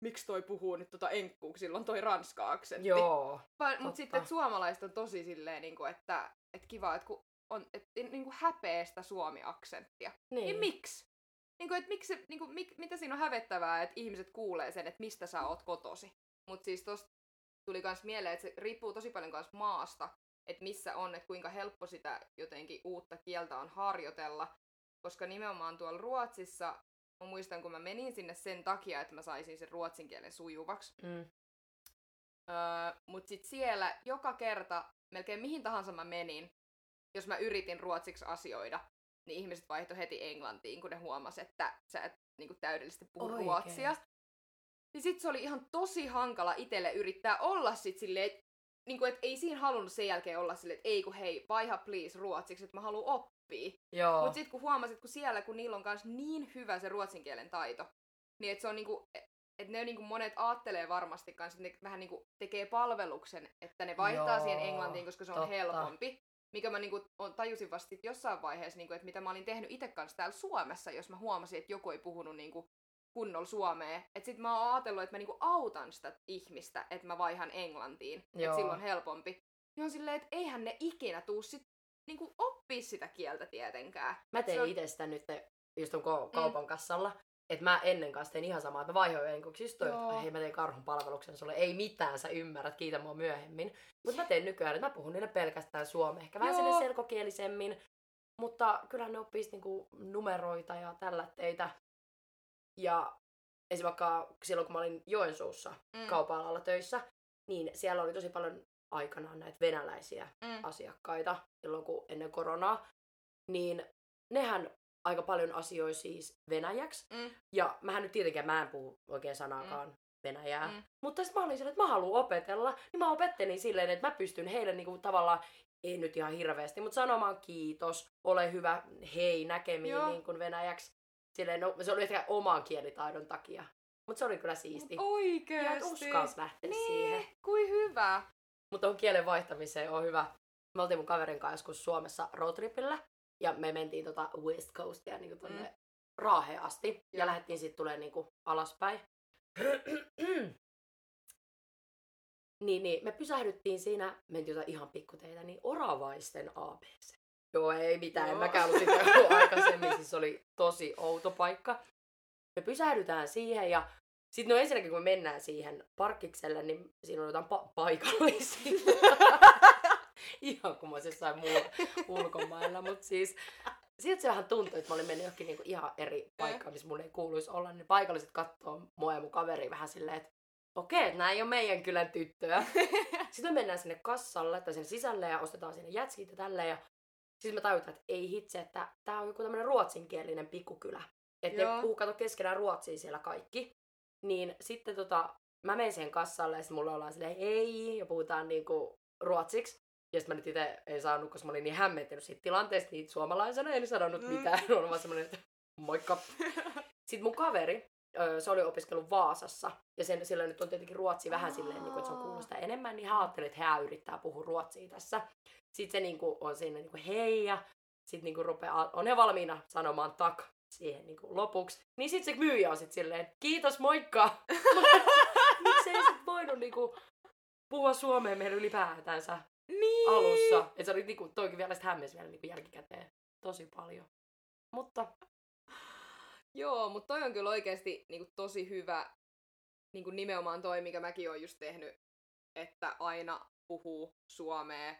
miksi toi puhuu nyt tota enkkuu, on toi ranska-aksentti. Joo. Mutta sitten että suomalaiset on tosi silleen, niinku, että, että kiva, että kun on et, niinku häpeestä suomi-aksenttia. Niin, niin miksi? Niinku, että miksi, se- niinku, mik, mitä siinä on hävettävää, että ihmiset kuulee sen, että mistä sä oot kotosi. Mutta siis tosta tuli kans mieleen, että se riippuu tosi paljon kans maasta, että missä on, että kuinka helppo sitä jotenkin uutta kieltä on harjoitella. koska nimenomaan tuolla Ruotsissa, mä muistan kun mä menin sinne sen takia, että mä saisin sen ruotsin kielen sujuvaksi. Mm. Öö, Mutta sitten siellä joka kerta, melkein mihin tahansa mä menin, jos mä yritin ruotsiksi asioida, niin ihmiset vaihtoi heti englantiin, kun ne huomasi, että sä et niin täydellisesti puhu Oikeesti? ruotsia. Niin sit se oli ihan tosi hankala itselle yrittää olla sit silleen, että niin et ei siinä halunnut sen jälkeen olla silleen, että ei kun hei, vaiha please ruotsiksi, että mä haluan oppia. Joo. Mutta sitten kun huomasit, kun siellä, kun niillä on myös niin hyvä se ruotsin kielen taito, niin että se on niinku, että ne niinku monet aattelee varmasti kanssa, että ne vähän niinku tekee palveluksen, että ne vaihtaa Joo, siihen englantiin, koska se on totta. helpompi. Mikä mä niinku on, tajusin vasta sit jossain vaiheessa, niinku, että mitä mä olin tehnyt itse kanssa täällä Suomessa, jos mä huomasin, että joku ei puhunut niinku kunnolla suomea. Että sit mä oon ajatellut, että mä niinku autan sitä ihmistä, että mä vaihan englantiin. Että silloin on helpompi. Niin on silleen, että eihän ne ikinä tuu sit niinku oppii sitä kieltä tietenkään. Mä tein on- itse sitä nyt just ko- kaupan kassalla. Että mä ennen kanssa tein ihan samaa, että mä vaihoin Joo. että hei mä tein karhun palveluksen sulle. Ei mitään, sä ymmärrät, kiitä mua myöhemmin. Mutta mä teen nykyään, että mä puhun niille pelkästään suomea. Ehkä vähän sinne selkokielisemmin. Mutta kyllä ne oppii niinku numeroita ja tällä teitä. Ja esim. vaikka silloin, kun mä olin Joensuussa Mm. kaupan alalla töissä, niin siellä oli tosi paljon aikanaan näitä venäläisiä Mm. asiakkaita silloin, kun ennen koronaa, niin nehän aika paljon asioi siis venäjäksi. Mm. Ja mähän nyt tietenkään mä en puhu oikein sanaakaan mm. venäjää. Mm. Mutta sitten mä olin silleen, että mä haluan opetella. Niin mä opettelin silleen, että mä pystyn heille niinku tavallaan, ei nyt ihan hirveästi, mutta sanomaan kiitos, ole hyvä, hei, näkemiin Joo. niin kuin venäjäksi. Silleen, no, se oli ehkä oman kielitaidon takia. Mutta se oli kyllä siisti. Oikeesti. Ja et uskalsi lähteä niin, siihen. kuin hyvä. Mutta on kielen vaihtamiseen on hyvä. Me oltiin mun kaverin kanssa joskus Suomessa roadtripillä. Ja me mentiin tota West Coastia niin tonne Mm. Raaheen asti. Ja, Joo. ja lähdettiin sitten tulee niinku alaspäin. [clears throat] niin, niin, me pysähdyttiin siinä, mentiin jotain ihan pikkuteitä, niin Oravaisten ABC. Joo, ei mitään, en Joo. mäkään ollut sitä [laughs] aikaisemmin, siis oli tosi outo paikka. Me pysähdytään siihen ja sitten no ensinnäkin kun me mennään siihen parkkikselle, niin siinä on jotain pa- paikallisia. [laughs] [laughs] ihan kuin mä olisin jossain muu [laughs] ulkomailla, mutta siis siltä se vähän tuntui, että mä olin mennyt johonkin niinku ihan eri paikkaan, missä mun ei kuuluisi olla, niin paikalliset katsoo mua ja mun kaveri vähän silleen, että okei, että nää ei ole meidän kylän tyttöä. [laughs] Sitten me mennään sinne kassalle tai sinne sisälle ja ostetaan sinne jätskit ja tälleen. Ja sitten me tajutaan, että ei hitse, että tää on joku tämmönen ruotsinkielinen pikkukylä. Että ne puhuu kato keskenään ruotsia siellä kaikki. Niin sitten tota, mä menen siihen kassalle ja sitten mulle ollaan silleen hei ja puhutaan niinku ruotsiksi. Ja sitten mä nyt itse en saanut, koska mä olin niin hämmentynyt siitä tilanteesta, niin suomalaisena en sanonut Mm. mitään. [laughs] Olen vaan semmonen, että moikka. [laughs] Sitten mun kaveri, se oli opiskellut Vaasassa, ja sen, sillä nyt on tietenkin ruotsi vähän silleen, niin kuin, että se on kuullut sitä enemmän, niin hän ajatteli, että hän yrittää puhua ruotsia tässä. Sitten se niin kuin, on siinä niin kuin, hei, ja sitten niin kuin, rupeaa, on he valmiina sanomaan tak siihen niin kuin, lopuksi. Niin sitten se myyjä on sitten silleen, kiitos, moikka! [laughs] Miksi ei sit voinut niin kuin, puhua suomea meillä ylipäätänsä Niin. alussa? Et se oli niin kuin, toikin vielä sitten hämmensi vielä niin kuin, jälkikäteen tosi paljon. Mutta [sighs] Joo, mutta toi on kyllä oikeasti niinku tosi hyvä niinku nimenomaan toi, mikä mäkin oon just tehnyt, että aina puhuu suomea,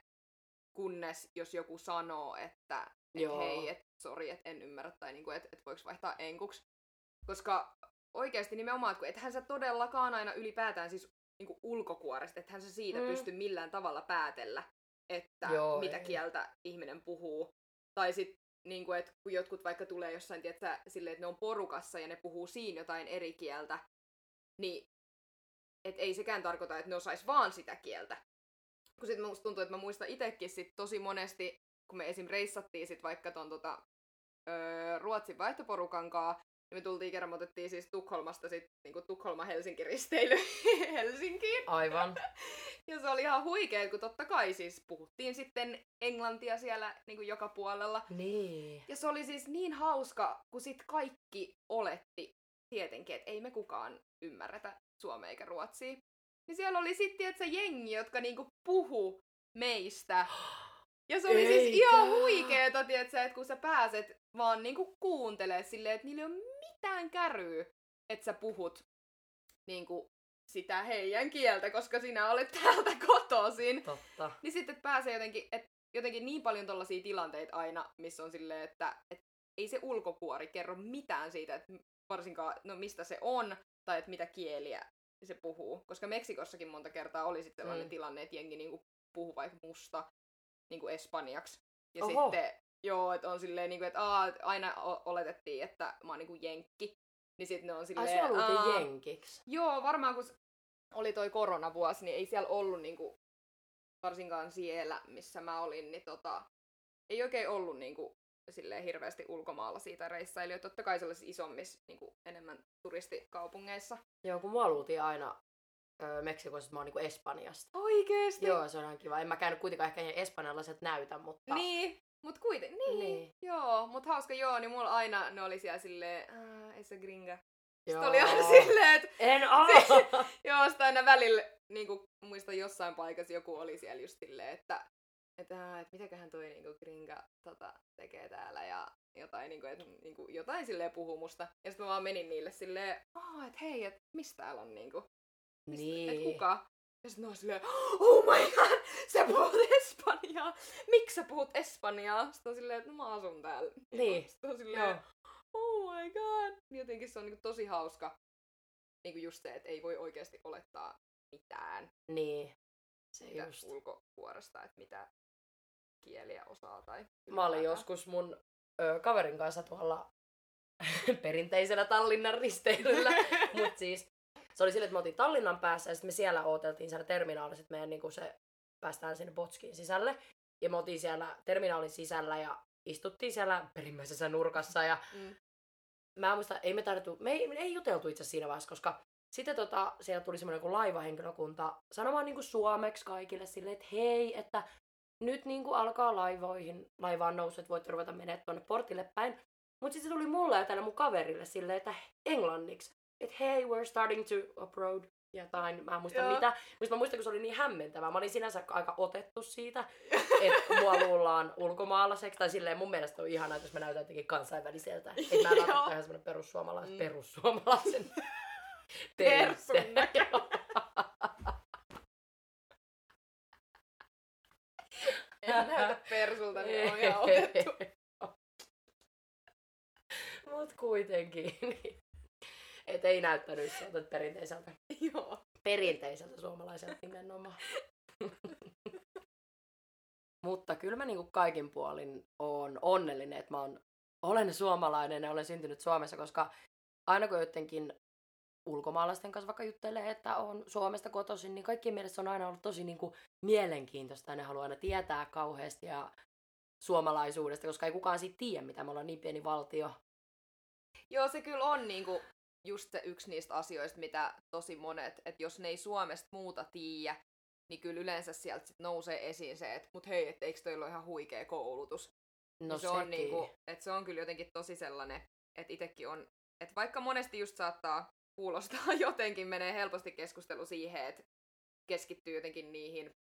kunnes jos joku sanoo, että et Joo. hei, et sori, et en ymmärrä, tai niinku, että et voiko vaihtaa enkuksi. Koska oikeasti nimenomaan, että kun ethän sä todellakaan aina ylipäätään siis niinku ulkokuoresta, ethän sä siitä mm. Pysty millään tavalla päätellä, että Joo, mitä ei. kieltä ihminen puhuu. Tai sitten niin kuin, että kun jotkut vaikka tulee jossain, tiedätkö, silleen, että ne on porukassa ja ne puhuu siinä jotain eri kieltä, niin et ei sekään tarkoita, että ne osais vaan sitä kieltä. Kun sit musta tuntuu, että mä muistan itekin sit tosi monesti, kun me esim. reissattiin sit vaikka ton tota, öö, Ruotsin vaihtoporukan kaa, niin me tultiin kerran, me otettiin siis Tukholmasta sit niinku Tukholma-Helsinki-risteily [laughs] Helsinkiin. aivan. [laughs] Ja se oli ihan huikea, kun totta kai siis puhuttiin sitten englantia siellä niin kuin joka puolella. Niin. Ja se oli siis niin hauska, kun sit kaikki oletti tietenkin, että ei me kukaan ymmärretä suomea eikä ruotsia. Niin siellä oli sitten, että se jengi, jotka niinku puhu meistä. Ja se oli siis Eikä. ihan huikeeta, tiedätkö, että kun sä pääset vaan niinku kuuntelee silleen, että niillä ei ole mitään käryä, että sä puhut niinku sitä heidän kieltä, koska sinä olet [laughs] täältä kotoisin. Totta. Niin sitten pääsee jotenkin, et jotenkin niin paljon tollaisia tilanteita aina, missä on silleen, että et ei se ulkokuori kerro mitään siitä, että varsinkaan, no mistä se on, tai että mitä kieliä se puhuu. Koska Meksikossakin monta kertaa oli sitten sellainen mm. tilanne, että jengi niinku puhuu vaikka musta niinku espanjaksi. Ja Oho. sitten, joo, että on silleen, niinku, että aa, aina oletettiin, että mä oon niinku jenkki. Niin sitten ne on silleen... Ai sä jenkiksi? Joo, varmaan kun oli toi koronavuosi, niin ei siellä ollut niinku, varsinkaan siellä, missä mä olin, niin tota, ei oikein ollut niinku, silleen hirveästi ulkomaalla siitä reissailijoita. Totta kai sellaisissa isommissa niinku, enemmän turistikaupungeissa. Joo, kun mua luultiin aina öö, Meksikossa, että mä oon niinku Espanjasta. Oikeesti? Joo, se on ihan kiva. En mä käynyt kuitenkaan ehkä espanjalaiset näytä, mutta... Niin, mut kuitenkin, niin, niin. Joo, mut hauska joo, niin mulla aina ne oli siellä silleen, esa gringa. Sitten oli aina silleen, että... En oo! [laughs] joo, sitä aina välillä, niin kuin muistan jossain paikassa joku oli siellä just silleen, että että, että mitäköhän toi niinku gringa tota, tekee täällä ja jotain, niinku, että niinku, jotain silleen puhuu musta. Ja sitten mä vaan menin niille silleen, oh, että hei, että mistä täällä on niinku, mistä, niin. että kuka? Ja sitten ne on silleen, oh my god, sä puhut espanjaa! Miksi sä puhut espanjaa? Sitten on silleen, että no mä asun täällä. [laughs] Niin. Sitten on silleen, Joo. oh my god. Jotenkin se on niinku tosi hauska. Niinku just se, että ei voi oikeasti olettaa mitään. Niin. Se just. ulkopuolesta, että mitä kieliä osaa. Tai Mä olin joskus mun ö, kaverin kanssa tuolla [laughs] perinteisellä Tallinnan risteilyllä, [laughs] mutta siis se oli sille, että me oltiin Tallinnan päässä ja sitten me siellä ooteltiin siellä terminaalissa, että meidän niin se päästään sinne Botskin sisälle. Ja me oltiin siellä terminaalin sisällä ja istuttiin siellä perimmäisessä nurkassa ja mm. mä muista, ei me tarvittu, me ei, me ei juteltu itse siinä vaiheessa, koska sitten tota, siellä tuli semmoinen kuin laivahenkilökunta sanomaan niin kuin suomeksi kaikille silleen, että hei, että nyt niin kuin alkaa laivoihin, laivaan nousu, että voit ruveta menemään tuonne portille päin. Mutta sitten se tuli mulle ja tälle mun kaverille silleen, että englanniksi. Että hei, we're starting to approach jotain, mä en muista Joo. mitä. Mutta mä muistan, kun se oli niin hämmentävää. Mä olin sinänsä aika otettu siitä, [laughs] että mua luullaan ulkomaalaiseksi. Tai silleen mun mielestä on ihanaa, jos mä näytän jotenkin kansainväliseltä. Että mä [laughs] ole ihan semmoinen perussuomalais, mm. perussuomalaisen [laughs] Persun En näytä persulta, niin on ihan otettu. Mut kuitenkin. Niin. Et ei näyttänyt sieltä perinteiseltä. [laughs] Joo. Perinteiseltä suomalaiselta nimenomaan. [laughs] Mutta kyllä mä niinku kaikin puolin on onnellinen, että mä oon, olen suomalainen ja olen syntynyt Suomessa, koska aina kun jotenkin ulkomaalaisten kanssa vaikka juttelee, että on Suomesta kotoisin, niin kaikkien mielestä on aina ollut tosi niin kuin, mielenkiintoista ja ne haluaa aina tietää kauheasti ja suomalaisuudesta, koska ei kukaan siitä tiedä, mitä me ollaan niin pieni valtio. Joo, se kyllä on niin kuin, just se yksi niistä asioista, mitä tosi monet, että jos ne ei Suomesta muuta tiedä, niin kyllä yleensä sieltä sit nousee esiin se, että mut hei, että eikö toi ole ihan huikea koulutus. No se on, niinku, että se on kyllä jotenkin tosi sellainen, että itsekin on, että vaikka monesti just saattaa kuulostaa [laughs] jotenkin, menee helposti keskustelu siihen, että keskittyy jotenkin niihin,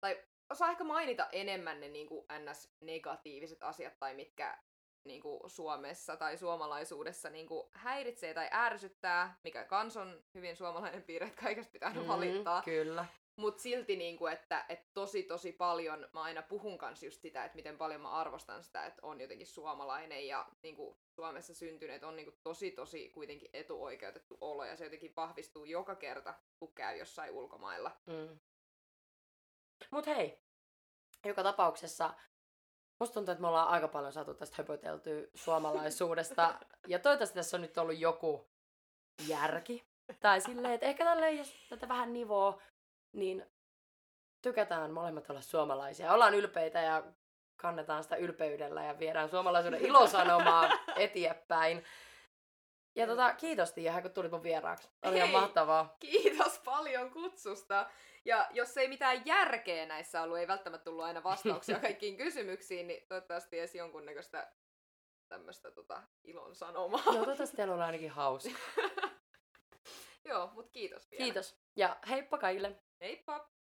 tai osaa ehkä mainita enemmän ne niin kuin ns-negatiiviset asiat, tai mitkä niin kuin Suomessa tai suomalaisuudessa niin kuin häiritsee tai ärsyttää, mikä kans on hyvin suomalainen piirre, että kaikesta pitää mm, valittaa. Kyllä. Mutta silti, niin kuin, että, että tosi tosi paljon mä aina puhun kanssa just sitä, että miten paljon mä arvostan sitä, että on jotenkin suomalainen ja niin kuin, Suomessa syntyneet on niin kuin, tosi tosi kuitenkin etuoikeutettu olo ja se jotenkin vahvistuu joka kerta, kun käy jossain ulkomailla. Mm. Mut hei, joka tapauksessa Musta tuntuu, että me ollaan aika paljon saatu tästä höpöteltyä suomalaisuudesta. ja toivottavasti tässä on nyt ollut joku järki. Tai silleen, että ehkä tälleen, jos tätä vähän nivoo, niin tykätään molemmat olla suomalaisia. Ollaan ylpeitä ja kannetaan sitä ylpeydellä ja viedään suomalaisuuden ilosanomaa [laughs] eteenpäin. Ja tota, kiitos Tiia, kun tulit mun vieraaksi. Oli ihan mahtavaa. Kiitos paljon kutsusta. Ja jos ei mitään järkeä näissä ollut, ei välttämättä tullut aina vastauksia [laughs] kaikkiin kysymyksiin, niin toivottavasti edes jonkunnäköistä tämmöistä tota, ilon sanomaa. No toivottavasti teillä on ainakin hauska. [laughs] Joo, mutta kiitos vielä. Kiitos. Ja heippa kaikille. Heippa!